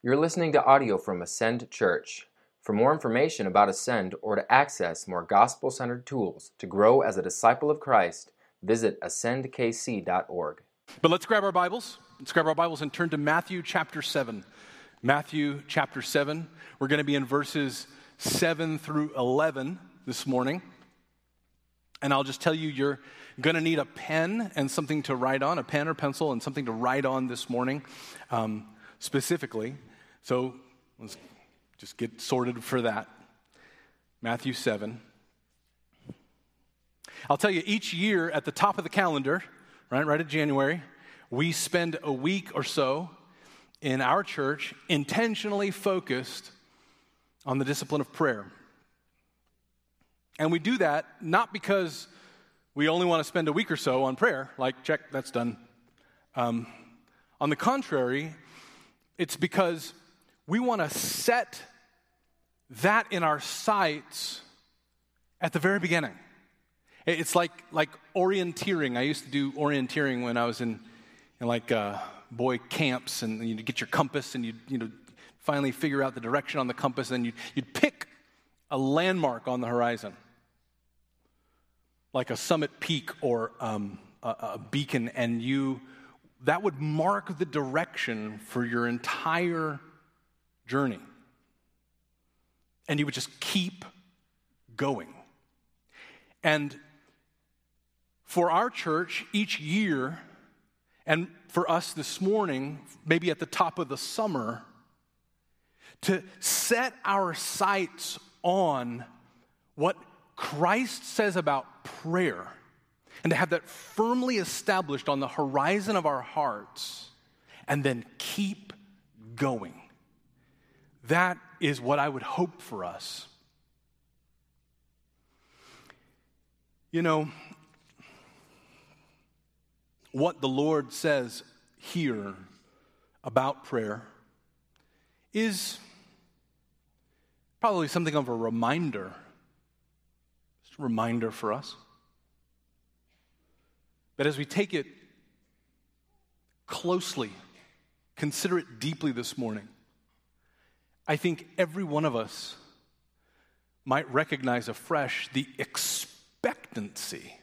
You're listening to audio from Ascend Church. For more information about Ascend or to access more gospel centered tools to grow as a disciple of Christ, visit ascendkc.org. But let's grab our Bibles. Let's grab our Bibles and turn to Matthew chapter 7. Matthew chapter 7. We're going to be in verses 7 through 11 this morning. And I'll just tell you, you're going to need a pen and something to write on, a pen or pencil and something to write on this morning um, specifically. So let's just get sorted for that. Matthew 7. I'll tell you, each year at the top of the calendar, right, right at January, we spend a week or so in our church intentionally focused on the discipline of prayer. And we do that not because we only want to spend a week or so on prayer, like, check, that's done. Um, on the contrary, it's because we want to set that in our sights at the very beginning. It's like, like orienteering. I used to do orienteering when I was in, in like uh, boy camps, and you'd get your compass and you'd you know, finally figure out the direction on the compass, and you'd, you'd pick a landmark on the horizon like a summit peak or um, a, a beacon, and you that would mark the direction for your entire journey. And you would just keep going. And for our church, each year, and for us this morning, maybe at the top of the summer, to set our sights on what Christ says about prayer and to have that firmly established on the horizon of our hearts and then keep going. That is what I would hope for us. You know, what the Lord says here about prayer is probably something of a reminder just a reminder for us. But as we take it closely, consider it deeply this morning, I think every one of us might recognize afresh the expectancy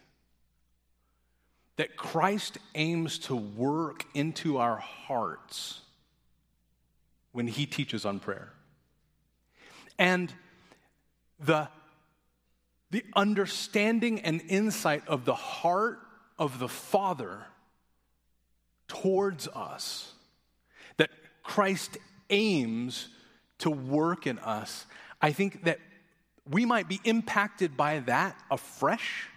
that Christ aims to work into our hearts when he teaches on prayer. And the the understanding and insight of the heart of the Father towards us, that Christ aims to work in us, I think that we might be impacted by that afresh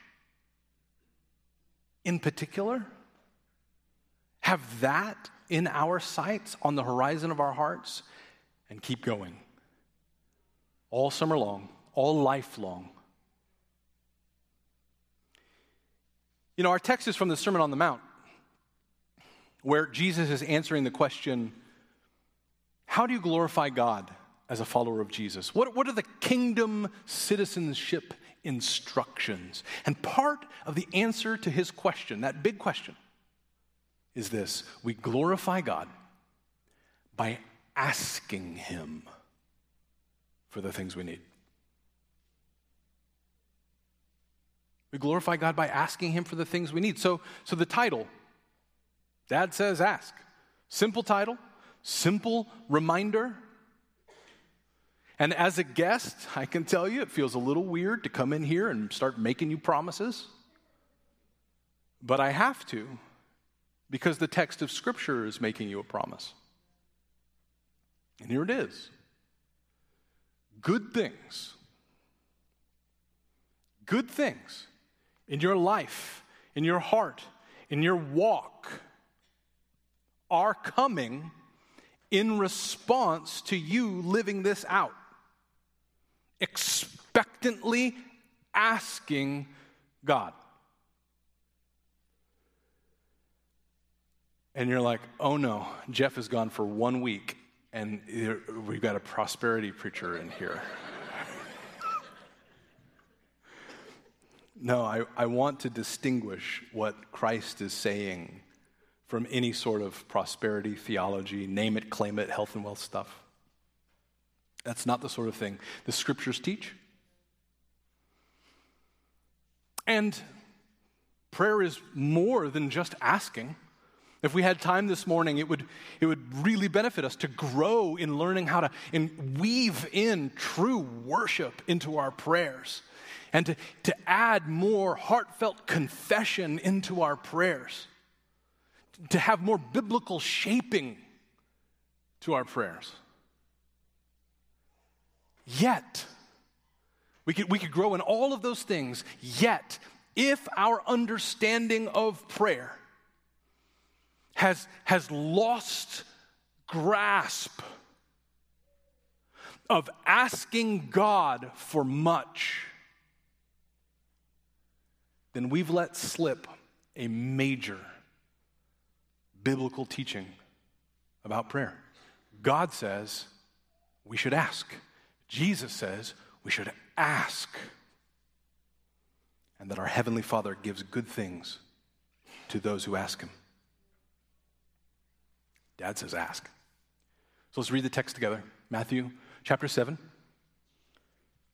in particular. Have that in our sights on the horizon of our hearts and keep going all summer long, all life long You know, our text is from the Sermon on the Mount, where Jesus is answering the question How do you glorify God as a follower of Jesus? What, what are the kingdom citizenship instructions? And part of the answer to his question, that big question, is this we glorify God by asking Him for the things we need. We glorify God by asking Him for the things we need. So, so the title, Dad says ask. Simple title, simple reminder. And as a guest, I can tell you it feels a little weird to come in here and start making you promises. But I have to because the text of Scripture is making you a promise. And here it is good things. Good things in your life, in your heart, in your walk are coming in response to you living this out. Expectantly asking God. And you're like, oh no, Jeff is gone for one week and we've got a prosperity preacher in here. No, I, I want to distinguish what Christ is saying from any sort of prosperity theology, name it, claim it, health and wealth stuff. That's not the sort of thing the scriptures teach. And prayer is more than just asking. If we had time this morning, it would, it would really benefit us to grow in learning how to in, weave in true worship into our prayers and to, to add more heartfelt confession into our prayers, to have more biblical shaping to our prayers. Yet, we could, we could grow in all of those things, yet, if our understanding of prayer has, has lost grasp of asking God for much, then we've let slip a major biblical teaching about prayer. God says we should ask. Jesus says we should ask. And that our Heavenly Father gives good things to those who ask Him. Dad says ask. So let's read the text together Matthew chapter 7,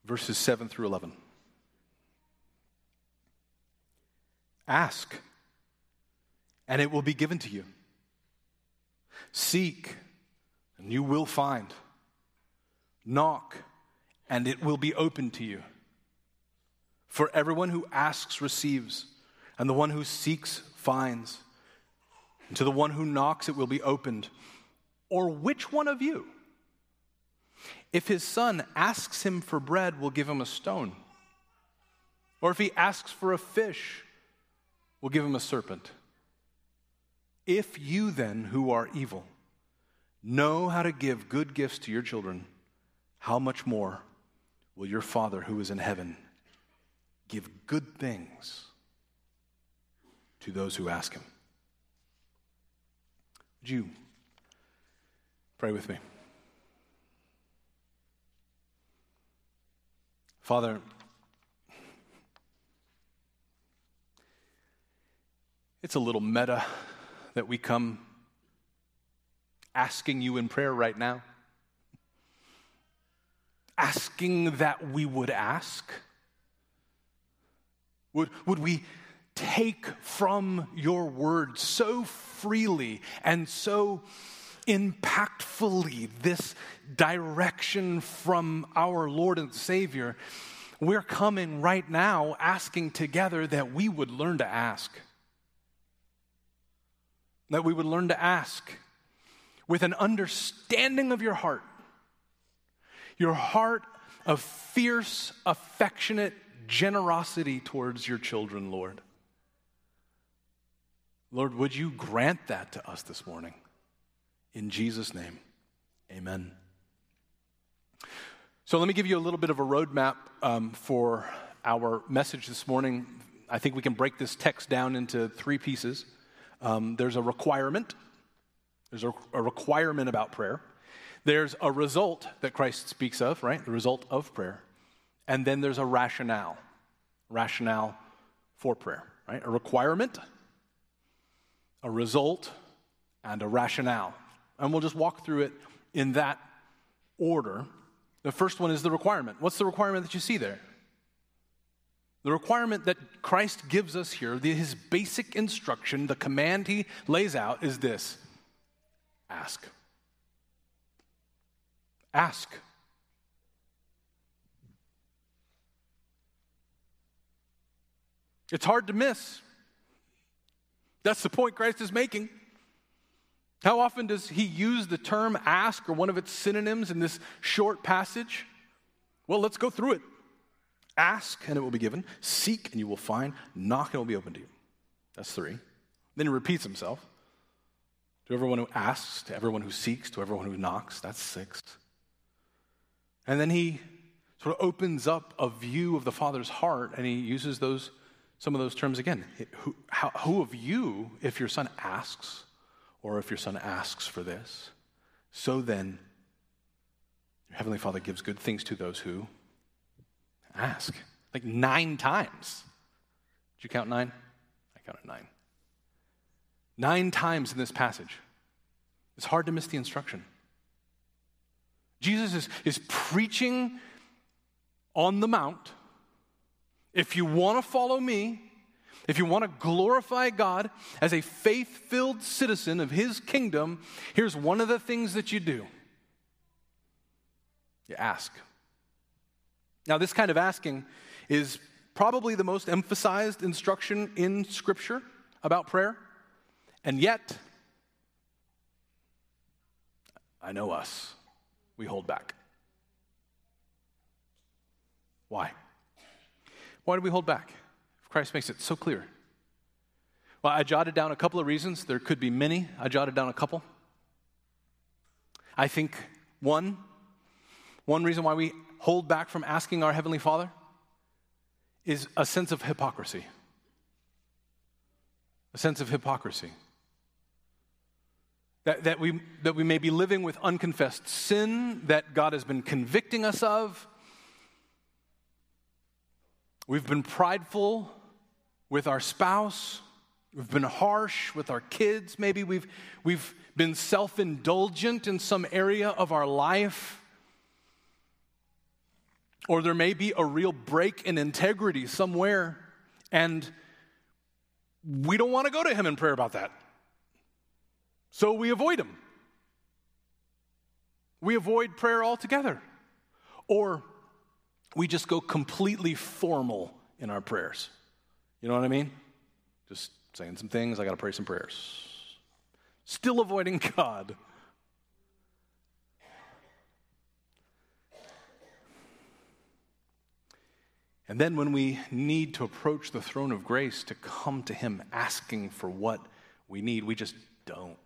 verses 7 through 11. Ask, and it will be given to you. Seek, and you will find. Knock, and it will be open to you. For everyone who asks receives, and the one who seeks finds. And to the one who knocks, it will be opened. Or which one of you, if his son asks him for bread, will give him a stone? Or if he asks for a fish, will give him a serpent? If you then, who are evil, know how to give good gifts to your children, how much more will your Father who is in heaven give good things to those who ask him? Would you pray with me? Father, it's a little meta that we come asking you in prayer right now asking that we would ask? Would, would we take from your word so freely and so impactfully this direction from our Lord and Savior? We're coming right now asking together that we would learn to ask. That we would learn to ask with an understanding of your heart your heart of fierce, affectionate generosity towards your children, Lord. Lord, would you grant that to us this morning? In Jesus' name, amen. So, let me give you a little bit of a roadmap um, for our message this morning. I think we can break this text down into three pieces. Um, there's a requirement, there's a, a requirement about prayer. There's a result that Christ speaks of, right? The result of prayer. And then there's a rationale, rationale for prayer, right? A requirement, a result, and a rationale. And we'll just walk through it in that order. The first one is the requirement. What's the requirement that you see there? The requirement that Christ gives us here, his basic instruction, the command he lays out is this ask. Ask. It's hard to miss. That's the point Christ is making. How often does he use the term ask or one of its synonyms in this short passage? Well, let's go through it. Ask and it will be given. Seek and you will find. Knock and it will be open to you. That's three. Then he repeats himself. To everyone who asks, to everyone who seeks, to everyone who knocks. That's six. And then he sort of opens up a view of the Father's heart and he uses those, some of those terms again. Who, how, who of you, if your son asks, or if your son asks for this, so then your Heavenly Father gives good things to those who ask. Like nine times. Did you count nine? I counted nine. Nine times in this passage. It's hard to miss the instruction. Jesus is, is preaching on the Mount. If you want to follow me, if you want to glorify God as a faith filled citizen of His kingdom, here's one of the things that you do you ask. Now, this kind of asking is probably the most emphasized instruction in Scripture about prayer, and yet, I know us, we hold back. Why? Why do we hold back? Christ makes it so clear. Well, I jotted down a couple of reasons. There could be many. I jotted down a couple. I think one, one reason why we hold back from asking our Heavenly Father is a sense of hypocrisy. A sense of hypocrisy. That, that, we, that we may be living with unconfessed sin that God has been convicting us of, We've been prideful with our spouse. We've been harsh with our kids. Maybe we've, we've been self indulgent in some area of our life. Or there may be a real break in integrity somewhere, and we don't want to go to Him in prayer about that. So we avoid Him. We avoid prayer altogether. Or we just go completely formal in our prayers. You know what I mean? Just saying some things, I got to pray some prayers. Still avoiding God. And then when we need to approach the throne of grace to come to Him asking for what we need, we just don't.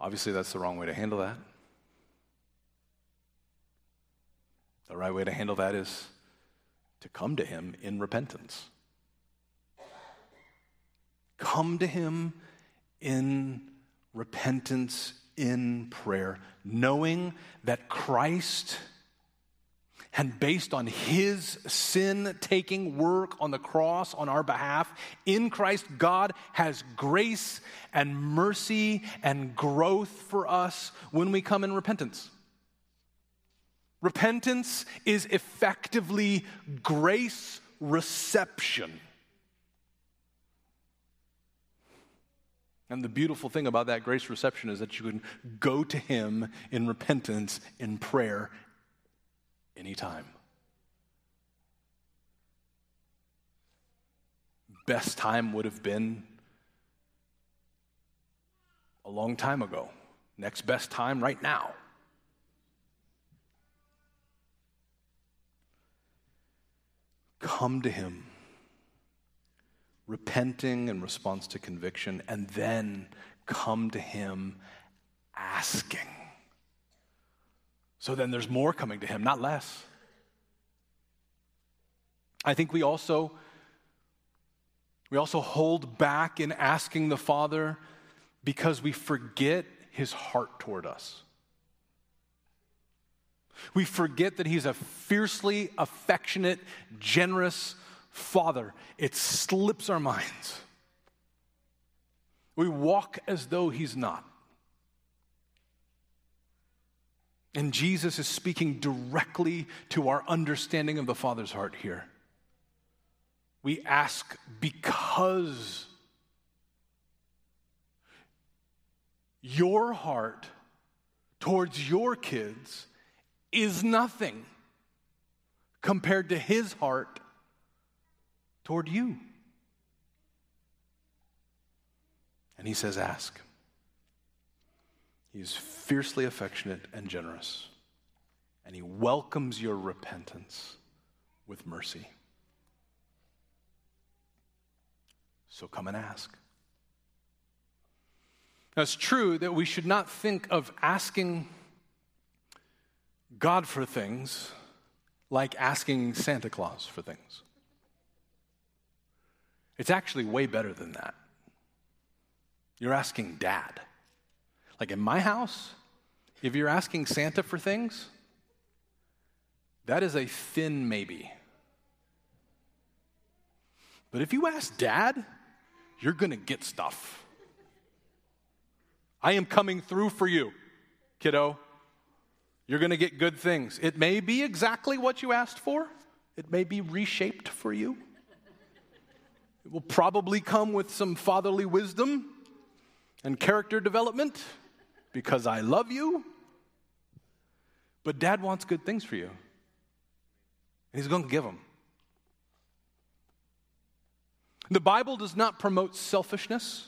Obviously, that's the wrong way to handle that. The right way to handle that is to come to Him in repentance. Come to Him in repentance, in prayer, knowing that Christ, and based on His sin taking work on the cross on our behalf, in Christ, God has grace and mercy and growth for us when we come in repentance. Repentance is effectively grace reception. And the beautiful thing about that grace reception is that you can go to Him in repentance, in prayer, anytime. Best time would have been a long time ago. Next best time, right now. come to Him, repenting in response to conviction, and then come to Him asking. So then there's more coming to Him, not less. I think we also we also hold back in asking the Father because we forget his heart toward us. We forget that he's a fiercely affectionate, generous father. It slips our minds. We walk as though he's not. And Jesus is speaking directly to our understanding of the Father's heart here. We ask because your heart towards your kids is nothing compared to his heart toward you. And he says, Ask. He's fiercely affectionate and generous, and he welcomes your repentance with mercy. So come and ask. Now, it's true that we should not think of asking God for things like asking Santa Claus for things. It's actually way better than that. You're asking dad. Like in my house, if you're asking Santa for things, that is a thin maybe. But if you ask dad, you're going to get stuff. I am coming through for you, kiddo. You're going to get good things. It may be exactly what you asked for, it may be reshaped for you. It will probably come with some fatherly wisdom and character development because I love you. But dad wants good things for you, and he's going to give them. The Bible does not promote selfishness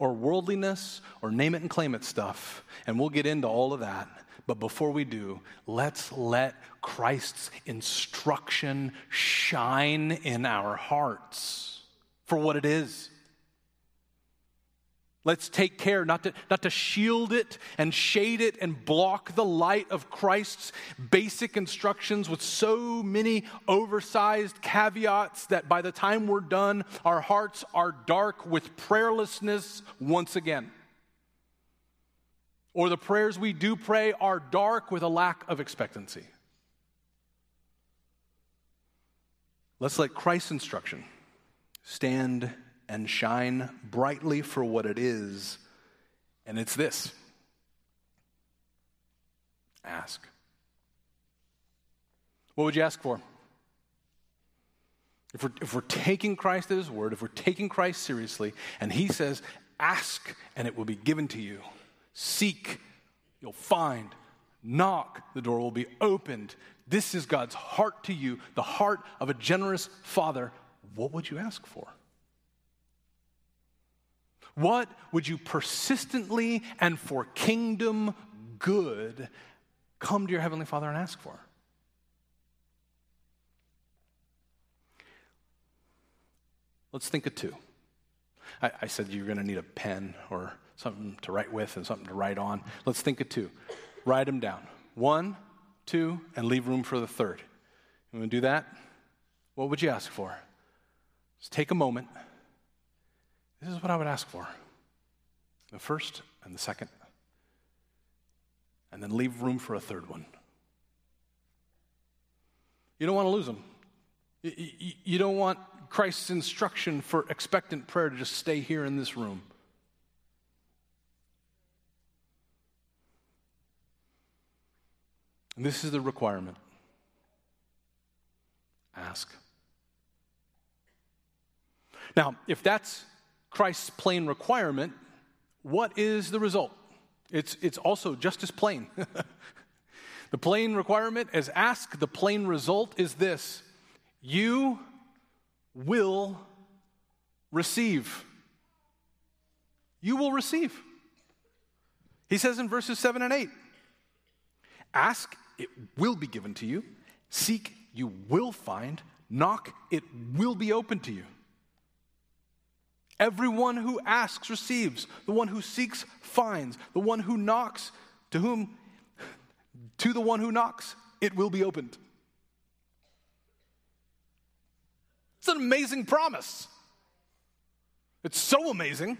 or worldliness or name it and claim it stuff, and we'll get into all of that. But before we do, let's let Christ's instruction shine in our hearts for what it is. Let's take care not to, not to shield it and shade it and block the light of Christ's basic instructions with so many oversized caveats that by the time we're done, our hearts are dark with prayerlessness once again. Or the prayers we do pray are dark with a lack of expectancy. Let's let Christ's instruction stand and shine brightly for what it is. And it's this ask. What would you ask for? If we're, if we're taking Christ at His word, if we're taking Christ seriously, and He says, ask and it will be given to you, seek, you'll find, knock, the door will be opened. This is God's heart to you, the heart of a generous father. What would you ask for? What would you persistently and for kingdom good come to your Heavenly Father and ask for? Let's think of two. I, I said you're going to need a pen or something to write with and something to write on. Let's think of two. Write them down. One, two, and leave room for the third. You want to do that? What would you ask for? Just take a moment. This is what I would ask for the first and the second, and then leave room for a third one. You don't want to lose them. You don't want Christ's instruction for expectant prayer to just stay here in this room. And this is the requirement ask. Now, if that's Christ's plain requirement, what is the result? It's, it's also just as plain. the plain requirement is ask, the plain result is this you will receive. You will receive. He says in verses 7 and 8 Ask, it will be given to you. Seek, you will find. Knock, it will be open to you. Everyone who asks receives. The one who seeks finds. The one who knocks, to whom, to the one who knocks, it will be opened. It's an amazing promise. It's so amazing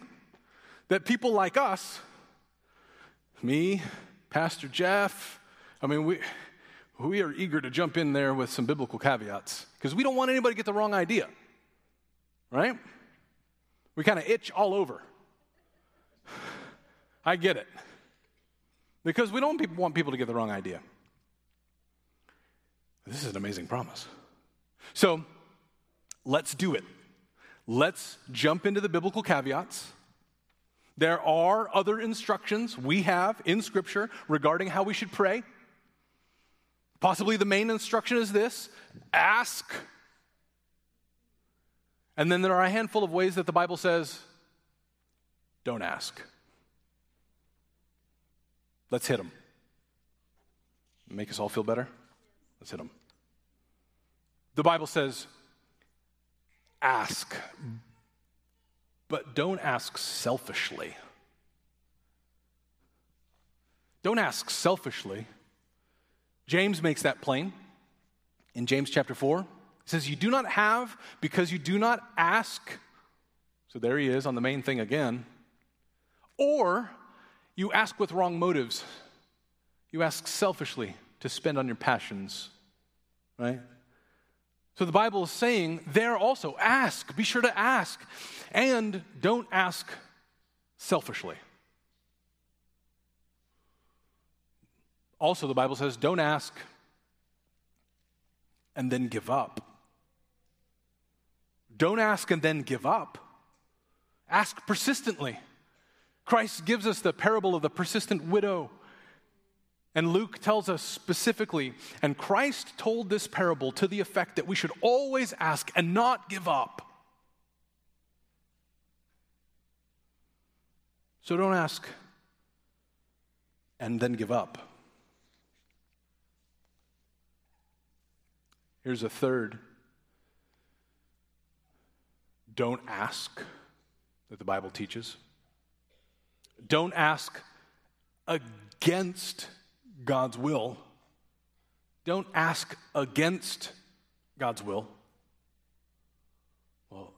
that people like us, me, Pastor Jeff, I mean, we, we are eager to jump in there with some biblical caveats because we don't want anybody to get the wrong idea, right? We kind of itch all over. I get it. Because we don't want people to get the wrong idea. This is an amazing promise. So let's do it. Let's jump into the biblical caveats. There are other instructions we have in Scripture regarding how we should pray. Possibly the main instruction is this ask and then there are a handful of ways that the Bible says, don't ask. Let's hit them. Make us all feel better? Let's hit them. The Bible says, ask, but don't ask selfishly. Don't ask selfishly. James makes that plain in James chapter 4. He says, You do not have because you do not ask. So there he is on the main thing again. Or you ask with wrong motives. You ask selfishly to spend on your passions, right? So the Bible is saying there also ask, be sure to ask, and don't ask selfishly. Also, the Bible says don't ask and then give up. Don't ask and then give up. Ask persistently. Christ gives us the parable of the persistent widow. And Luke tells us specifically, and Christ told this parable to the effect that we should always ask and not give up. So don't ask and then give up. Here's a third don't ask that the Bible teaches. Don't ask against God's will. Don't ask against God's will. Well,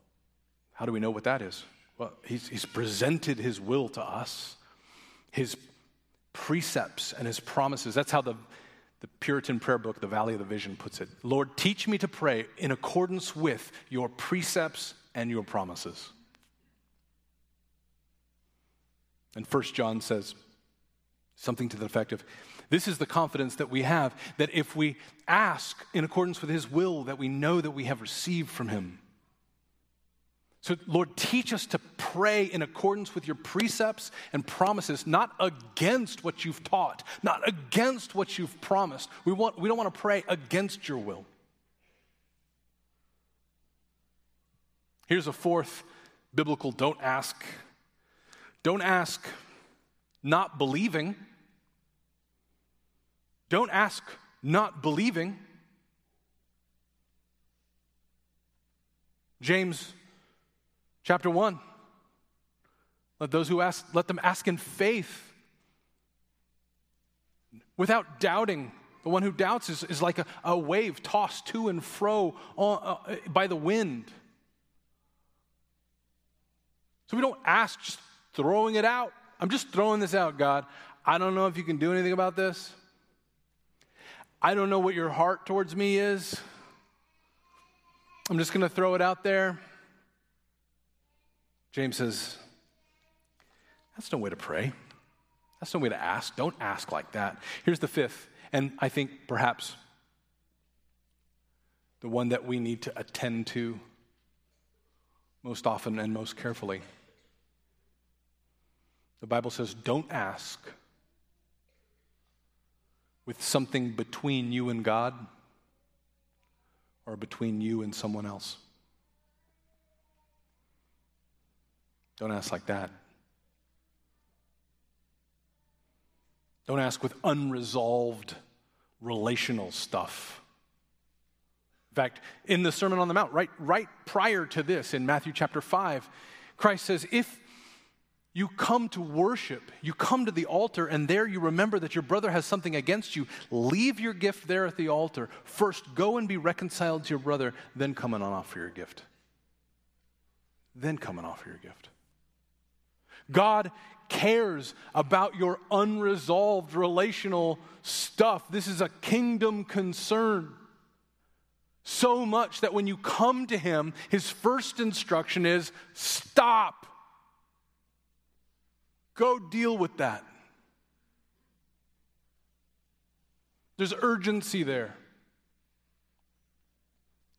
how do we know what that is? Well, he's, he's presented his will to us, his precepts and his promises. That's how the, the Puritan prayer book, The Valley of the Vision, puts it. Lord, teach me to pray in accordance with your precepts and your promises. And First John says something to the effect of this is the confidence that we have that if we ask in accordance with his will, that we know that we have received from him. So, Lord, teach us to pray in accordance with your precepts and promises, not against what you've taught, not against what you've promised. We, want, we don't want to pray against your will. Here's a fourth biblical don't ask. Don't ask not believing. Don't ask not believing. James chapter 1. Let those who ask, let them ask in faith without doubting. The one who doubts is, is like a, a wave tossed to and fro on, uh, by the wind. So we don't ask just throwing it out. I'm just throwing this out, God. I don't know if you can do anything about this. I don't know what your heart towards me is. I'm just going to throw it out there. James says, That's no way to pray. That's no way to ask. Don't ask like that. Here's the fifth, and I think perhaps the one that we need to attend to most often and most carefully. The Bible says, Don't ask with something between you and God or between you and someone else. Don't ask like that. Don't ask with unresolved relational stuff. In fact, in the Sermon on the Mount, right, right prior to this, in Matthew chapter 5, Christ says, If you come to worship, you come to the altar, and there you remember that your brother has something against you. Leave your gift there at the altar. First, go and be reconciled to your brother, then come and offer your gift. Then come and offer your gift. God cares about your unresolved relational stuff. This is a kingdom concern. So much that when you come to Him, His first instruction is stop. Go deal with that. There's urgency there.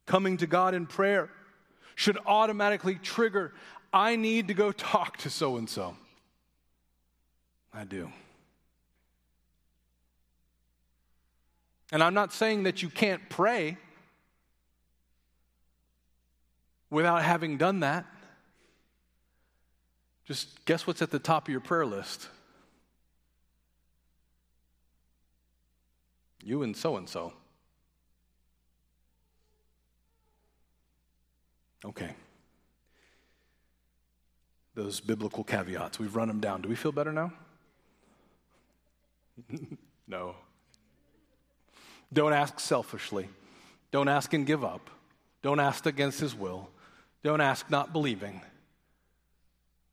Coming to God in prayer should automatically trigger I need to go talk to so and so. I do. And I'm not saying that you can't pray without having done that. Just guess what's at the top of your prayer list? You and so and so. Okay those biblical caveats. We've run them down. Do we feel better now? no. Don't ask selfishly. Don't ask and give up. Don't ask against his will. Don't ask not believing.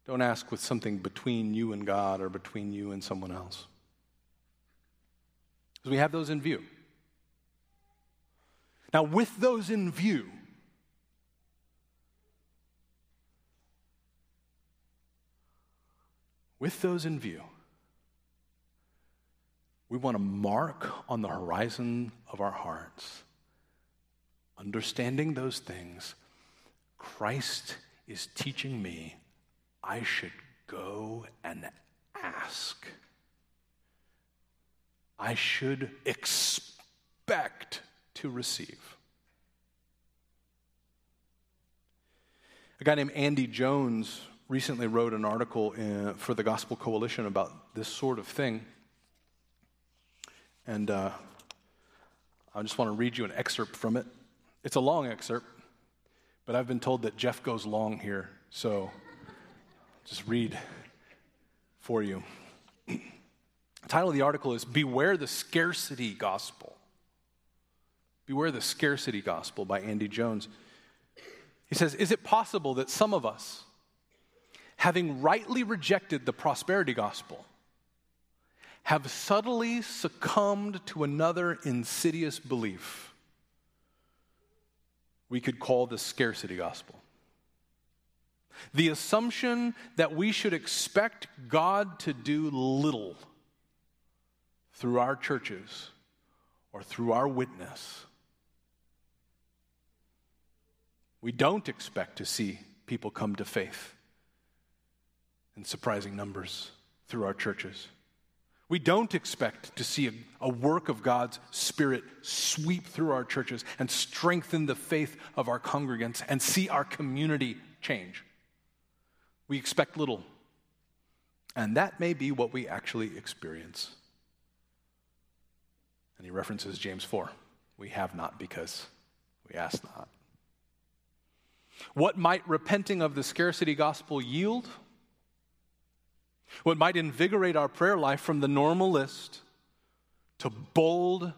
Don't ask with something between you and God or between you and someone else. Because we have those in view. Now, with those in view, with those in view, we want to mark on the horizon of our hearts, understanding those things. Christ is teaching me I should go and ask. I should expect to receive. A guy named Andy Jones recently wrote an article in, for the Gospel Coalition about this sort of thing. And uh, I just want to read you an excerpt from it. It's a long excerpt, but I've been told that Jeff goes long here, so just read for you. the title of the article is Beware the Scarcity Gospel. Beware the Scarcity Gospel by Andy Jones. He says, Is it possible that some of us, having rightly rejected the prosperity gospel, have subtly succumbed to another insidious belief we could call the scarcity gospel? The assumption that we should expect God to do little through our churches or through our witness. We don't expect to see people come to faith in surprising numbers through our churches. We don't expect to see a, a, work of God's Spirit sweep through our churches and strengthen the faith of our congregants and see our community change. We expect little. And that may be what we actually experience. And he references James 4. We have not because we ask not. What might repenting of the scarcity gospel yield? What might invigorate our prayer life from the normal list to bold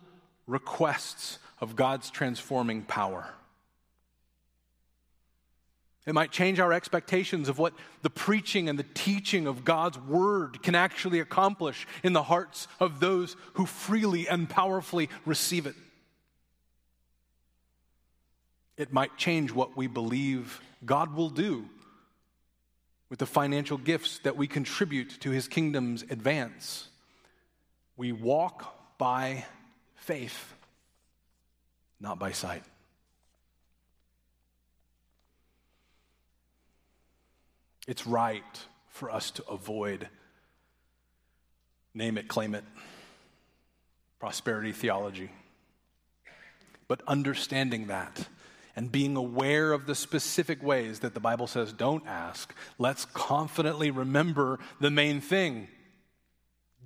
requests of God's transforming power? It might change our expectations of what the preaching and the teaching of God's word can actually accomplish in the hearts of those who freely and powerfully receive it. It might change what we believe God will do with the financial gifts that we contribute to his kingdom's advance. We walk by faith, not by sight. It's right for us to avoid name it, claim it, prosperity theology. But understanding that and being aware of the specific ways that the Bible says don't ask, let's confidently remember the main thing.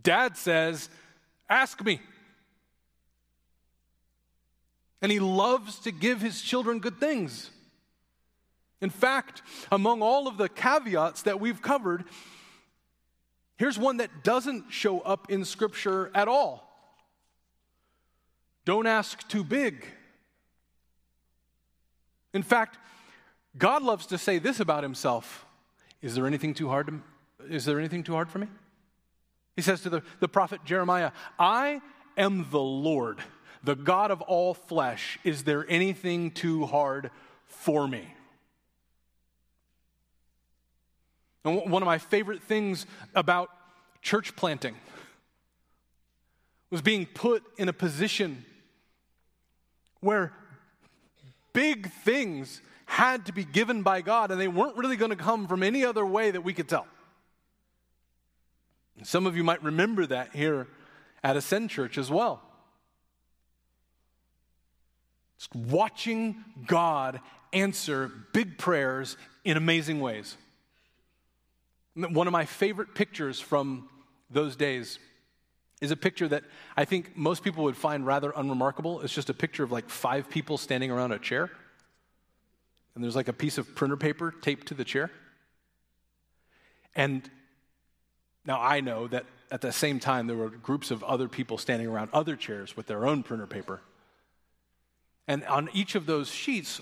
Dad says, Ask me. And he loves to give his children good things. In fact, among all of the caveats that we've covered, here's one that doesn't show up in Scripture at all. Don't ask too big. In fact, God loves to say this about himself Is there anything too hard, to, is there anything too hard for me? He says to the, the prophet Jeremiah, I am the Lord, the God of all flesh. Is there anything too hard for me? And one of my favorite things about church planting was being put in a position where big things had to be given by God, and they weren't really going to come from any other way that we could tell. And some of you might remember that here at Ascend Church as well. It's watching God answer big prayers in amazing ways. One of my favorite pictures from those days is a picture that I think most people would find rather unremarkable. It's just a picture of like five people standing around a chair. And there's like a piece of printer paper taped to the chair. And now I know that at the same time there were groups of other people standing around other chairs with their own printer paper. And on each of those sheets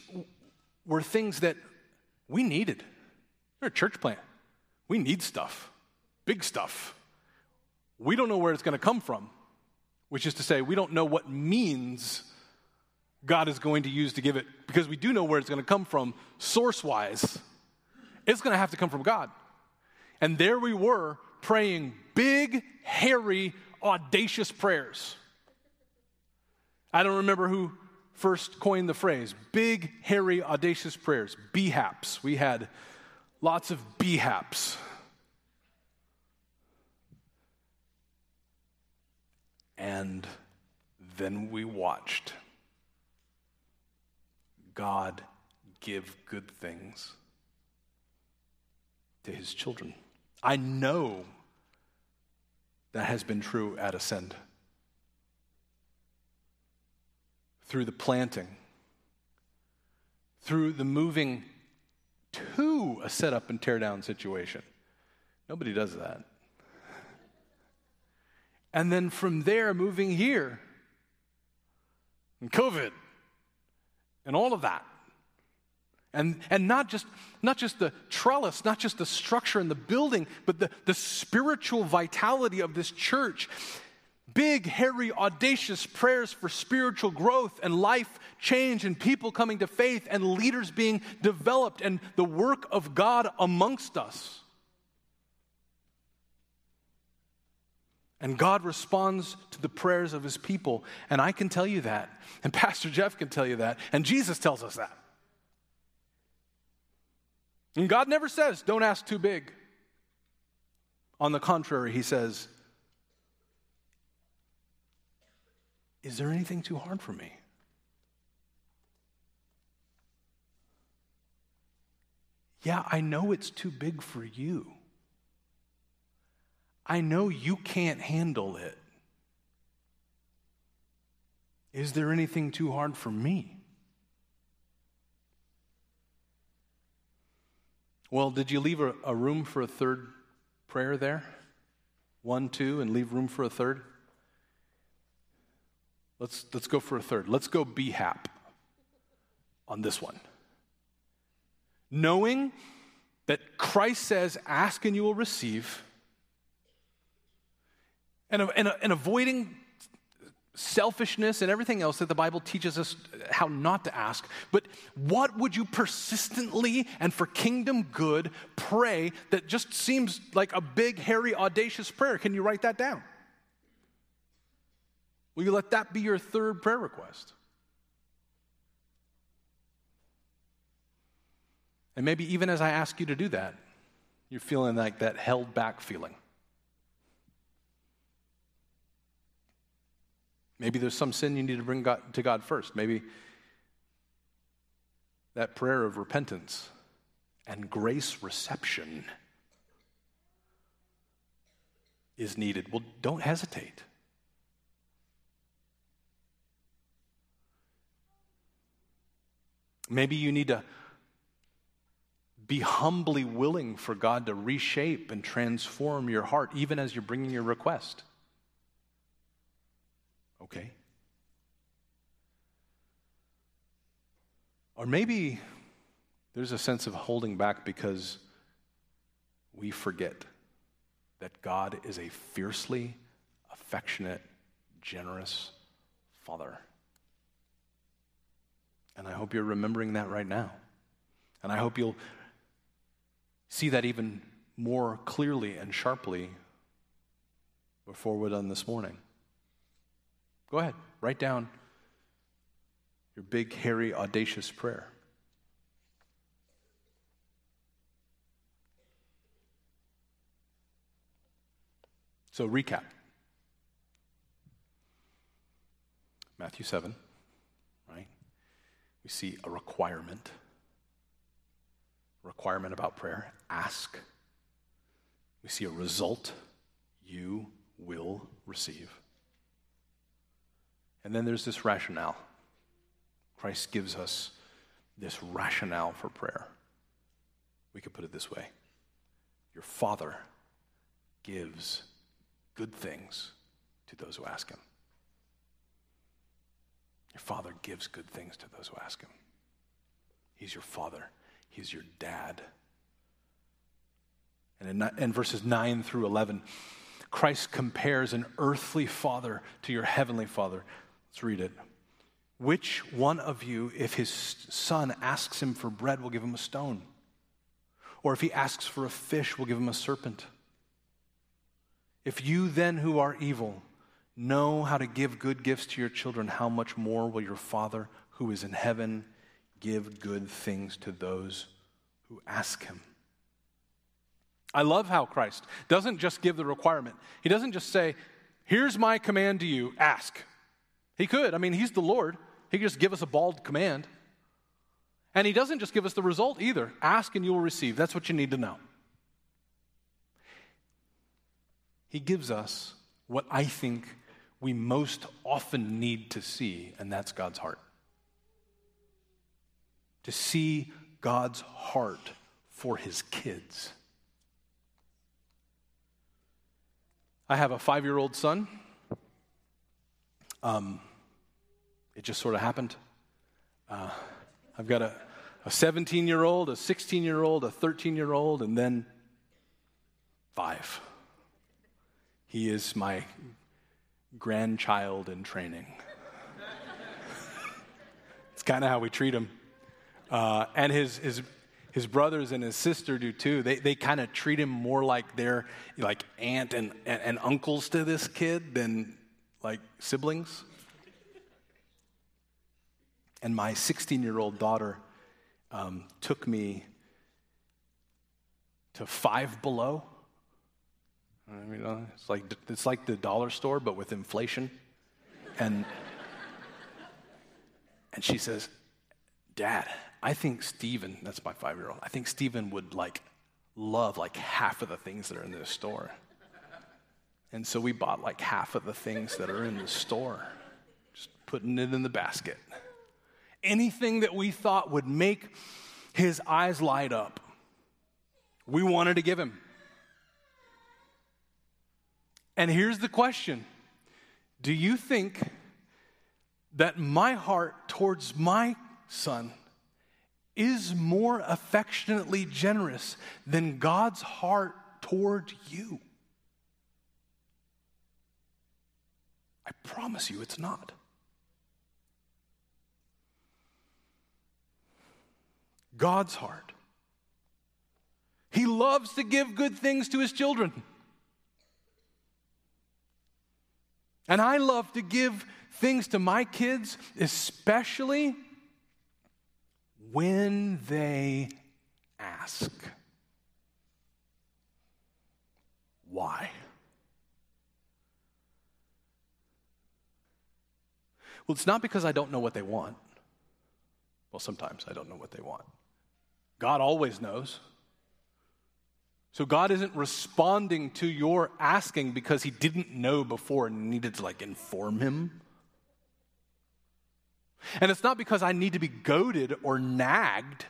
were things that we needed. We're a church plant. We need stuff, big stuff. We don't know where it's going to come from, which is to say, we don't know what means God is going to use to give it because we do know where it's going to come from source wise. It's going to have to come from God. And there we were praying big, hairy, audacious prayers. I don't remember who first coined the phrase big, hairy, audacious prayers, BHAPs. We had lots of BHAPs. And then we watched God give good things to his children. I know that has been true at Ascend. Through the planting, through the moving to a set up and tear down situation. Nobody does that. And then from there, moving here, and COVID, and all of that. And, and not, just, not just the trellis, not just the structure and the building, but the, the spiritual vitality of this church. Big, hairy, audacious prayers for spiritual growth and life change, and people coming to faith, and leaders being developed, and the work of God amongst us. And God responds to the prayers of his people. And I can tell you that. And Pastor Jeff can tell you that. And Jesus tells us that. And God never says, don't ask too big. On the contrary, he says, Is there anything too hard for me? Yeah, I know it's too big for you. I know you can't handle it. Is there anything too hard for me? Well, did you leave a, a, room for a third prayer there? One, two, and leave room for a third? Let's, let's go for a third. Let's go BHAP on this one. Knowing that Christ says, Ask and you will receive and, and, and avoiding selfishness and everything else that the Bible teaches us how not to ask. But what would you persistently and for kingdom good pray that just seems like a big, hairy, audacious prayer? Can you write that down? Will you let that be your third prayer request? And maybe even as I ask you to do that, you're feeling like that held back feeling. Maybe there's some sin you need to bring God, to God first. Maybe that prayer of repentance and grace reception is needed. Well, don't hesitate. Maybe you need to be humbly willing for God to reshape and transform your heart, even as you're bringing your request. Okay. Or maybe there's a sense of holding back because we forget that God is a fiercely affectionate, generous Father. And I hope you're remembering that right now. And I hope you'll see that even more clearly and sharply before we're done this morning. Go ahead, write down your big, hairy, audacious prayer. So, recap Matthew 7, right? See a requirement, requirement about prayer. Ask. We see a result. You will receive. And then there's this rationale. Christ gives us this rationale for prayer. We could put it this way Your Father gives good things to those who ask Him. Your Father gives good things to those who ask Him. He's your Father, He's your dad. And in, in verses 9 through 11, Christ compares an earthly father to your heavenly father. Let's read it. Which one of you, if his son asks him for bread, will give him a stone? Or if he asks for a fish, will give him a serpent? If you then, who are evil, know how to give good gifts to your children, how much more will your Father who is in heaven give good things to those who ask him? I love how Christ doesn't just give the requirement. He doesn't just say, Here's my command to you ask. He could. I mean, he's the Lord. He could just give us a bald command. And he doesn't just give us the result either ask and you will receive. That's what you need to know. He gives us what I think we most often need to see, and that's God's heart. To see God's heart for his kids. I have a five year old son. Um, it just sort of happened. Uh, I've got a 17 year old, a 16 year old, a 13 year old, and then five. He is my grandchild in training. it's kind of how we treat him. Uh, and his, his, his brothers and his sister do too. They, they kind of treat him more like they're like aunt and, and, and uncles to this kid than like siblings. And my 16 year old daughter um, took me to Five Below. I mean, uh, it's like it's like the dollar store, but with inflation. And and she says, "Dad, I think Stephen, that's my five year old. I think Stephen would like love like half of the things that are in this store." And so we bought like half of the things that are in the store, just putting it in the basket anything that we thought would make his eyes light up. We wanted to give him. And here's the question Do you think that my heart towards my son is more affectionately generous than God's heart toward you? I promise you it's not. God's heart. He loves to give good things to his children. And I love to give things to my kids, especially when they ask. Why? Well, it's not because I don't know what they want. Well, sometimes I don't know what they want. God always knows. So God isn't responding to your asking because he didn't know before and needed to like inform him. And it's not because I need to be goaded or nagged.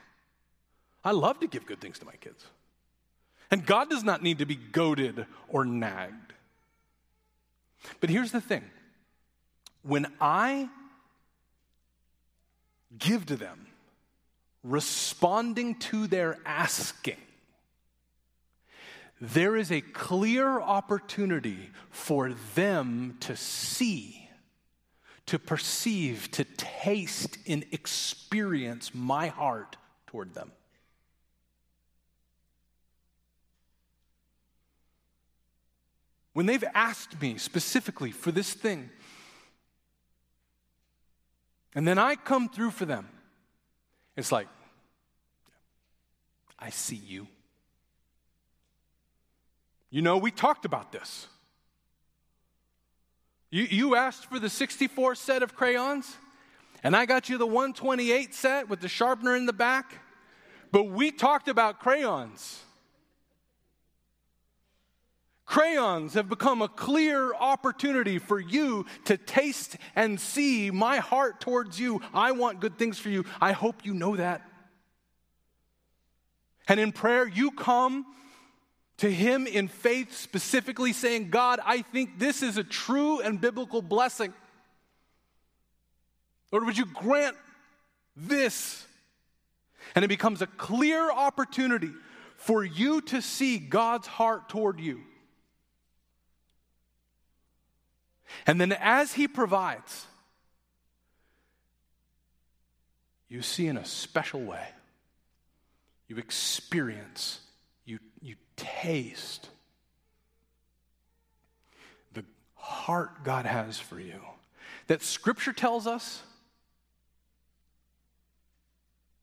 I love to give good things to my kids. And God does not need to be goaded or nagged. But here's the thing when I give to them, responding to their asking, there is a clear opportunity for them to see, to perceive, to taste, and experience my heart toward them. When they've asked me specifically for this thing, and then I come through for them, it's like, I see you. You know, we talked about this. You, you asked for the 64 set of crayons, and I got you the 128 set with the sharpener in the back. But we talked about crayons. Crayons have become a clear opportunity for you to taste and see my heart towards you. I want good things for you. I hope you know that. And in prayer, you come to Him in faith, specifically saying, God, I think this is a true and biblical blessing. Lord, would you grant this? And it becomes a clear opportunity for you to see God's heart toward you. And then as He provides, you see in a special way. You experience, you, you taste the heart God has for you. That Scripture tells us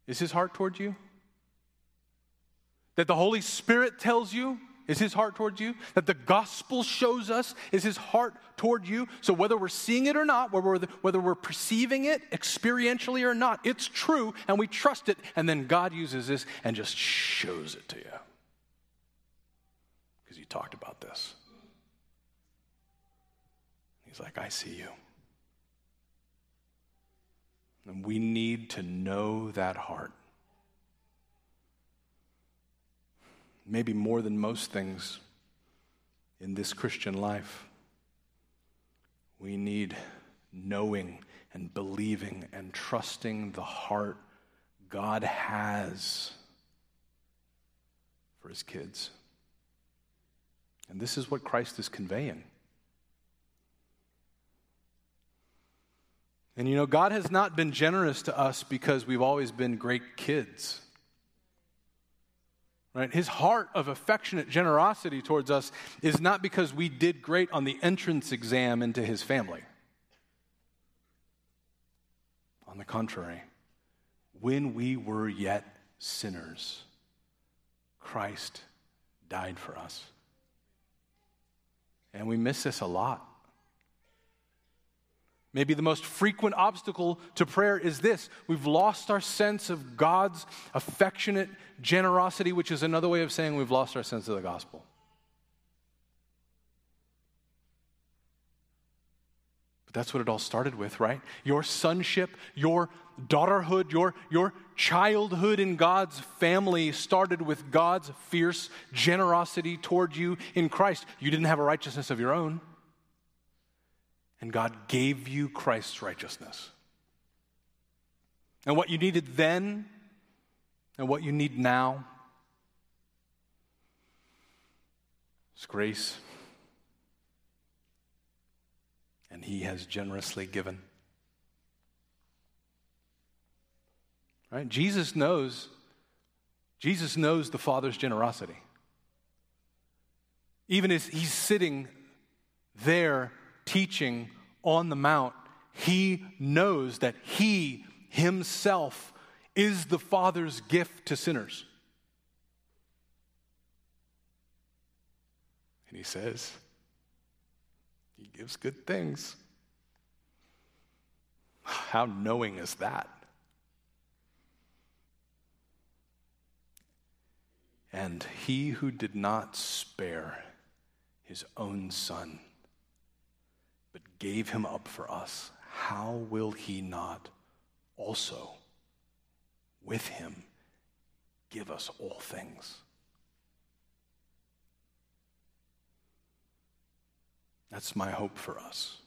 is His heart towards you? That the Holy Spirit tells you is his heart towards you? That the gospel shows us is his heart toward you? So whether we're seeing it or not, whether we're, whether we're perceiving it experientially or not, it's true and we trust it. And then God uses this and just shows it to you. Because you talked about this. He's like, I see you. And we need to know that heart. maybe more than most things in this Christian life, we need knowing and believing and trusting the heart God has for his kids. And this is what Christ is conveying. And you know, God has not been generous to us because we've always been great kids. Right? His heart of affectionate generosity towards us is not because we did great on the entrance exam into his family. On the contrary, when we were yet sinners, Christ died for us. And we miss this a lot. Maybe the most frequent obstacle to prayer is this we've lost our sense of God's affectionate generosity, which is another way of saying we've lost our sense of the gospel. But that's what it all started with, right? Your sonship, your daughterhood, your, your childhood in God's family started with God's fierce generosity toward you in Christ. You didn't have a righteousness of your own. And God gave you Christ's righteousness. And what you needed then and what you need now is grace. And He has generously given. Right? Jesus knows, Jesus knows the Father's generosity. Even as He's sitting there teaching on the Mount, he knows that he himself is the Father's gift to sinners. And he says, He gives good things. How knowing is that? And he who did not spare his own son but gave him up for us, how will he not also with him give us all things? That's my hope for us.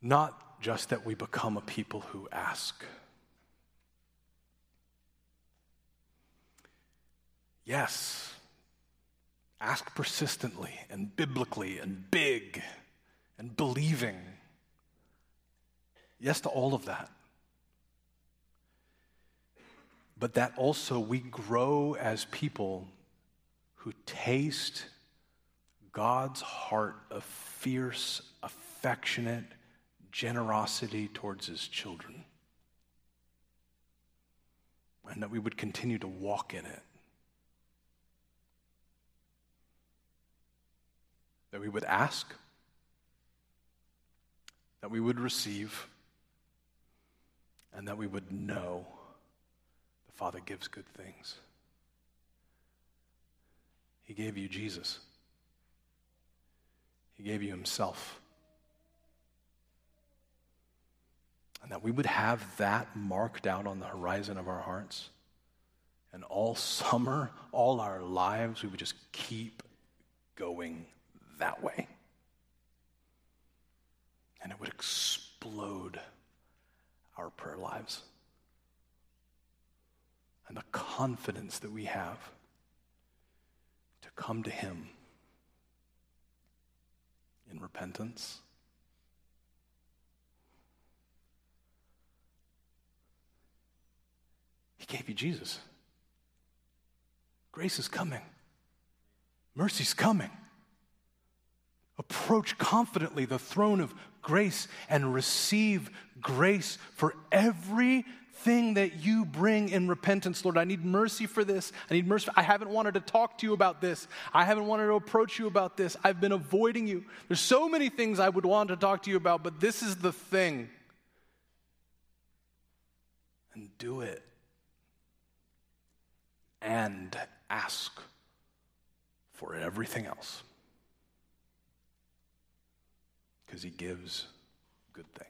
Not just that we become a people who ask. Yes, Ask persistently and biblically and big and believing. Yes to all of that. But that also we grow as people who taste God's heart of fierce, affectionate generosity towards his children. And that we would continue to walk in it. That we would ask, that we would receive, and that we would know the Father gives good things. He gave you Jesus, He gave you Himself. And that we would have that marked out on the horizon of our hearts. And all summer, all our lives, we would just keep going that way. And it would explode our prayer lives. And the confidence that we have to come to Him in repentance, He gave you Jesus. Grace is coming, mercy's coming. Approach confidently the throne of grace and receive grace for everything that you bring in repentance. Lord, I need mercy for this. I need mercy. I haven't wanted to talk to you about this. I haven't wanted to approach you about this. I've been avoiding you. There's so many things I would want to talk to you about, but this is the thing. And do it. And ask for everything else because he gives good things.